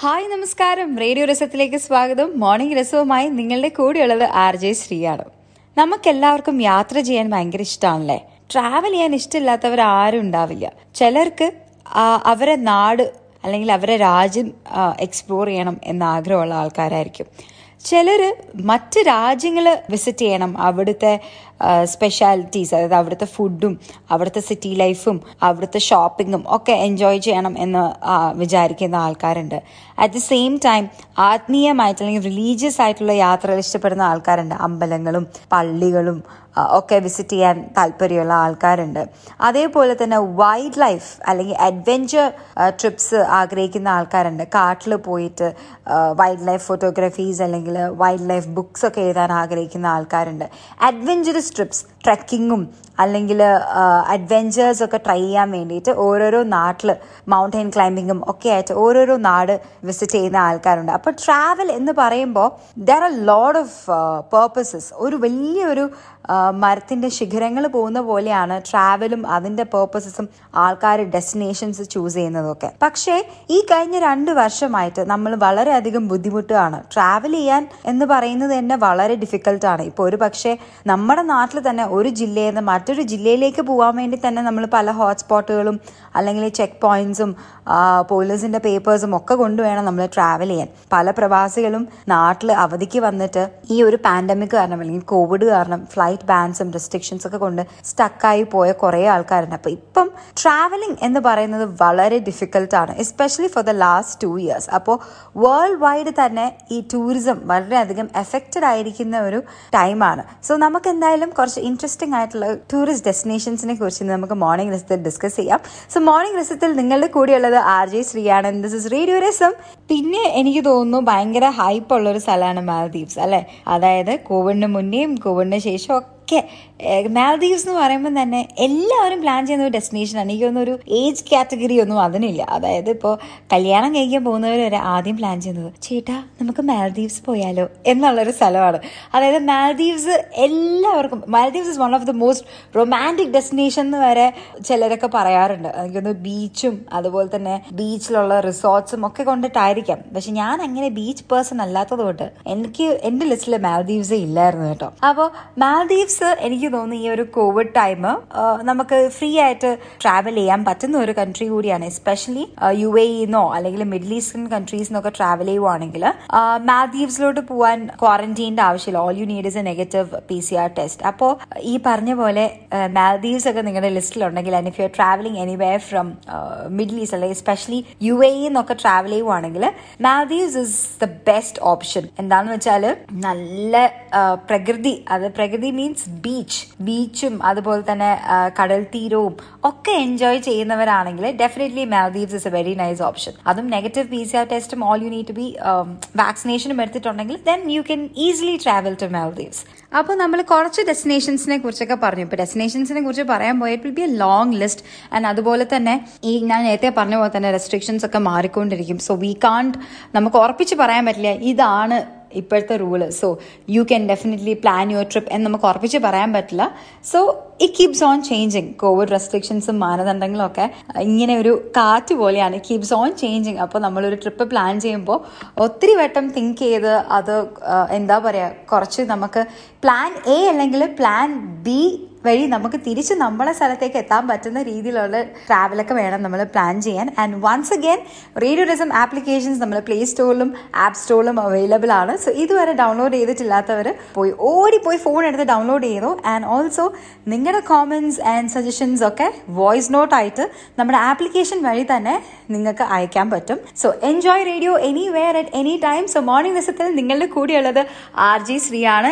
Hi നമസ്കാരം. Radio രസത്തിലേക്ക് സ്വാഗതം. Morning രസവുമായി നിങ്ങളുടെ കൂടെയുള്ളത് ആർ ജെ ശ്രീയാണ്. നമുക്കെല്ലാവർക്കും യാത്ര ചെയ്യാൻ ഭയങ്കര ഇഷ്ടമാണല്ലേ ട്രാവൽ ചെയ്യാൻ ഇഷ്ടമില്ലാത്തവർ ആരും ഉണ്ടാവില്ല. ചിലർക്ക് അവരെ നാട് അല്ലെങ്കിൽ അവരെ രാജ്യം എക്സ്പ്ലോർ ചെയ്യണം എന്ന ആഗ്രഹമുള്ള ആൾക്കാരായിരിക്കും. ചിലർ മറ്റ് രാജ്യങ്ങൾ വിസിറ്റ് ചെയ്യണം. അവിടുത്തെ സ്പെഷ്യാലിറ്റീസ് അതായത് അവിടുത്തെ ഫുഡും അവിടുത്തെ സിറ്റി ലൈഫും അവിടുത്തെ ഷോപ്പിങ്ങും ഒക്കെ എൻജോയ് ചെയ്യണം എന്ന് വിചാരിക്കുന്ന ആൾക്കാരുണ്ട്. അറ്റ് ദി സെയിം ടൈം ആത്മീയമായിട്ട് അല്ലെങ്കിൽ റിലീജിയസ് ആയിട്ടുള്ള യാത്രകൾ ഇഷ്ടപ്പെടുന്ന ആൾക്കാരുണ്ട്. അമ്പലങ്ങളും പള്ളികളും ഒക്കെ വിസിറ്റ് ചെയ്യാൻ താല്പര്യമുള്ള ആൾക്കാരുണ്ട്. അതേപോലെ തന്നെ വൈൽഡ് ലൈഫ് അല്ലെങ്കിൽ അഡ്വെഞ്ചർ ട്രിപ്സ് ആഗ്രഹിക്കുന്ന ആൾക്കാരുണ്ട്. കാട്ടിൽ പോയിട്ട് വൈൽഡ് ലൈഫ് ഫോട്ടോഗ്രാഫീസ് അല്ലെങ്കിൽ വൈൽഡ് ലൈഫ് ബുക്സ് ഒക്കെ എഴുതാൻ ആഗ്രഹിക്കുന്ന ആൾക്കാരുണ്ട്. അഡ്വഞ്ചറസ് ട്രിപ്സ് ട്രക്കിങ്ങും അല്ലെങ്കിൽ അഡ്വഞ്ചേഴ്സ് ഒക്കെ ട്രൈ ചെയ്യാൻ വേണ്ടിയിട്ട് ഓരോരോ നാട്ടിൽ മൗണ്ടൈൻ ക്ലൈമ്പിങ്ങും ഒക്കെ ആയിട്ട് ഓരോരോ നാട് വിസിറ്റ് ചെയ്യുന്ന ആൾക്കാരുണ്ട്. അപ്പോൾ ട്രാവൽ എന്ന് പറയുമ്പോൾ there are load of purposes ഒരു വലിയൊരു മരത്തിന്റെ ശിഖരങ്ങൾ പോകുന്ന പോലെയാണ് ട്രാവലും അതിന്റെ പേർപ്പസസും ആൾക്കാർ ഡെസ്റ്റിനേഷൻസ് ചൂസ് ചെയ്യുന്നതൊക്കെ. പക്ഷേ ഈ കഴിഞ്ഞ രണ്ട് വർഷമായിട്ട് നമ്മൾ വളരെയധികം ബുദ്ധിമുട്ടാണ് ട്രാവൽ ചെയ്യാൻ എന്ന് പറയുന്നത് തന്നെ വളരെ ഡിഫിക്കൽട്ടാണ് ഇപ്പോൾ ഒരു പക്ഷേ നമ്മുടെ നാട്ടിൽ തന്നെ ഒരു ജില്ലയിൽ നിന്ന് മറ്റൊരു ജില്ലയിലേക്ക് പോകാൻ വേണ്ടി തന്നെ നമ്മൾ പല ഹോട്ട്സ്പോട്ടുകളും അല്ലെങ്കിൽ ചെക്ക് പോയിന്റ്സും പോലീസിന്റെ പേപ്പേഴ്സും ഒക്കെ കൊണ്ടുവേണം നമ്മൾ ട്രാവൽ ചെയ്യാൻ. പല പ്രവാസികളും നാട്ടിൽ അവധിക്ക് വന്നിട്ട് ഈ ഒരു പാൻഡമിക് കാരണം അല്ലെങ്കിൽ കോവിഡ് കാരണം ഫ്ലൈറ്റ് ബാൻസും റെസ്ട്രിക്ഷൻസ് ഒക്കെ കൊണ്ട് സ്റ്റക്കായി പോയ കുറേ ആൾക്കാരുണ്ട്. അപ്പോൾ ഇപ്പം ട്രാവലിംഗ് എന്ന് പറയുന്നത് വളരെ ഡിഫിക്കൽട്ടാണ് especially for the last two years അപ്പോൾ വേൾഡ് വൈഡ് തന്നെ ഈ ടൂറിസം വളരെയധികം എഫക്റ്റഡ് ആയിരിക്കുന്ന ഒരു ടൈമാണ് സോ നമുക്ക് എന്തായാലും കുറച്ച് ഇൻട്രസ്റ്റിംഗ് ആയിട്ടുള്ള ടൂറിസ്റ്റ് ഡെസ്റ്റിനേഷൻസിനെ കുറിച്ച് നമുക്ക് മോർണിംഗ് രസത്തിൽ ഡിസ്കസ് ചെയ്യാം. സോ മോർണിംഗ് രസത്തിൽ നിങ്ങളുടെ കൂടെയുള്ളത് ആർ ജെ ശ്രീയാണ്. ദിസ് ഇസ് റേഡിയോ രസം പിന്നെ എനിക്ക് തോന്നുന്നു ഭയങ്കര ഹൈപ്പ് ഉള്ള ഒരു സ്ഥലമാണ് മാലദ്വീപ്സ് അല്ലേ? അതായത് കോവിഡിന് മുന്നേയും കോവിഡിന് ശേഷം ഒക്കെ മാലദ്വീപ്സ് എന്ന് പറയുമ്പോൾ തന്നെ എല്ലാവരും പ്ലാൻ ചെയ്യുന്ന ഒരു ഡെസ്റ്റിനേഷനാണ് എനിക്ക് തോന്നുന്നു ഒരു ഏജ് കാറ്റഗറി ഒന്നും അതിനില്ല. അതായത് ഇപ്പോൾ കല്യാണം കഴിക്കാൻ പോകുന്നവർ വരെ ആദ്യം പ്ലാൻ ചെയ്യുന്നത് ചേട്ടാ നമുക്ക് മാലദ്വീപ്സ് പോയാലോ? എന്നുള്ളൊരു സ്ഥലമാണ്. അതായത് മാലദ്വീപ്സ് എല്ലാവർക്കും Maldives is one of the most romantic destination എന്ന് വരെ ചിലരൊക്കെ പറയാറുണ്ട്. എനിക്കൊന്ന് ബീച്ചും അതുപോലെ തന്നെ ബീച്ചിലുള്ള റിസോർട്ട്സും ഒക്കെ കൊണ്ടിട്ടായിരിക്കാം. പക്ഷെ ഞാൻ അങ്ങനെ ബീച്ച് പേഴ്സൺ അല്ലാത്തത് കൊണ്ട് എനിക്ക് എന്റെ ലിസ്റ്റിൽ മാലദ്വീപ്സേ ഇല്ലായിരുന്നു കേട്ടോ. അപ്പോൾ മാൽദീവ്സ് എനിക്ക് തോന്നുന്നു ഈ ഒരു കോവിഡ് ടൈം നമുക്ക് ഫ്രീ ആയിട്ട് ട്രാവൽ ചെയ്യാൻ പറ്റുന്ന ഒരു കൺട്രി കൂടിയാണ്. എസ്പെഷ്യലി യു എ ഇന്നോ അല്ലെങ്കിൽ മിഡിൽ ഈസ്റ്റേൺ കൺട്രീസ് എന്നൊക്കെ ട്രാവൽ ചെയ്യുവാണെങ്കിൽ മാൽദീവ്സിലോട്ട് പോകാൻ ക്വാറന്റീന്റെ ആവശ്യമില്ല. All you need is a negative P C R test അപ്പോൾ ഈ പറഞ്ഞ പോലെ മാൽദീവ്സ് ഒക്കെ നിങ്ങളുടെ ലിസ്റ്റിലുണ്ടെങ്കിൽ and if you are travelling anywhere from middle east അല്ലെങ്കിൽ എസ്പെഷ്യലി യു എ എന്നൊക്കെ ട്രാവൽ ചെയ്യുവാണെങ്കിൽ Maldives is the best option എന്താണെന്ന് വെച്ചാൽ നല്ല പ്രകൃതി അത് പ്രകൃതി മീൻസ് ബീച്ച് ബീച്ചും അതുപോലെ തന്നെ കടൽ തീരവും ഒക്കെ enjoy ചെയ്യുന്നവരാണെങ്കിൽ definitely Maldives is a very nice option അതും നെഗറ്റീവ് പി സി ആർ ടെസ്റ്റും all you need to be വാക്സിനേഷനും എടുത്തിട്ടുണ്ടെങ്കിൽ then you can easily travel to Maldives അപ്പോൾ നമ്മൾ കുറച്ച് ഡെസ്റ്റിനേഷൻസിനെ കുറിച്ചൊക്കെ പറഞ്ഞു. ഇപ്പോൾ ഡെസ്റ്റിനേഷൻസിനെ കുറിച്ച് പറയാൻ പോയാൽ will be a long list and അതുപോലെ തന്നെ ഈ ഞാൻ നേരത്തെ പറഞ്ഞ പോലെ തന്നെ റെസ്ട്രിക്ഷൻസ് ഒക്കെ മാറിക്കൊണ്ടിരിക്കും. സോ വി കാണ്ട് നമുക്ക് ഉറപ്പിച്ച് പറയാൻ പറ്റില്ല ഇതാണ് ഇപ്പോഴത്തെ rule so you can definitely plan your trip എന്ന് നമുക്ക് ഉറപ്പിച്ച് പറയാൻ പറ്റില്ല. So it keeps on changing covid റെസ്ട്രിക്ഷൻസും മാനദണ്ഡങ്ങളും ഒക്കെ ഇങ്ങനെ ഒരു കാറ്റ് പോലെയാണ്. കീപ്സ് ഓൺ ചേഞ്ചിങ് അപ്പോൾ നമ്മളൊരു ട്രിപ്പ് പ്ലാൻ ചെയ്യുമ്പോൾ ഒത്തിരി വട്ടം തിങ്ക് ചെയ്ത് അത് എന്താ പറയുക കുറച്ച് നമുക്ക് പ്ലാൻ എ അല്ലെങ്കിൽ പ്ലാൻ ബി വഴി നമുക്ക് തിരിച്ച് നമ്മളെ സ്ഥലത്തേക്ക് എത്താൻ പറ്റുന്ന രീതിയിലുള്ള ട്രാവലൊക്കെ വേണം നമ്മൾ പ്ലാൻ ചെയ്യാൻ. And once again radio Rasam applications നമ്മൾ പ്ലേ സ്റ്റോറിലും ആപ്പ് സ്റ്റോറിലും അവൈലബിൾ ആണ്. സോ ഇതുവരെ ഡൗൺലോഡ് ചെയ്തിട്ടില്ലാത്തവർ പോയി ഓടിപ്പോയി ഫോൺ എടുത്ത് ഡൗൺലോഡ് ചെയ്തു. ആൻഡ് ഓൾസോ നിങ്ങളുടെ കോമൻസ് ആൻഡ് സജഷൻസ് ഒക്കെ വോയിസ് നോട്ട് ആയിട്ട് നമ്മുടെ ആപ്ലിക്കേഷൻ വഴി തന്നെ നിങ്ങൾക്ക് അയക്കാൻ പറ്റും. So enjoy radio anywhere at any time so morning ദിവസത്തിൽ നിങ്ങളുടെ കൂടെയുള്ളത് ആർ ജി ശ്രീയാണ്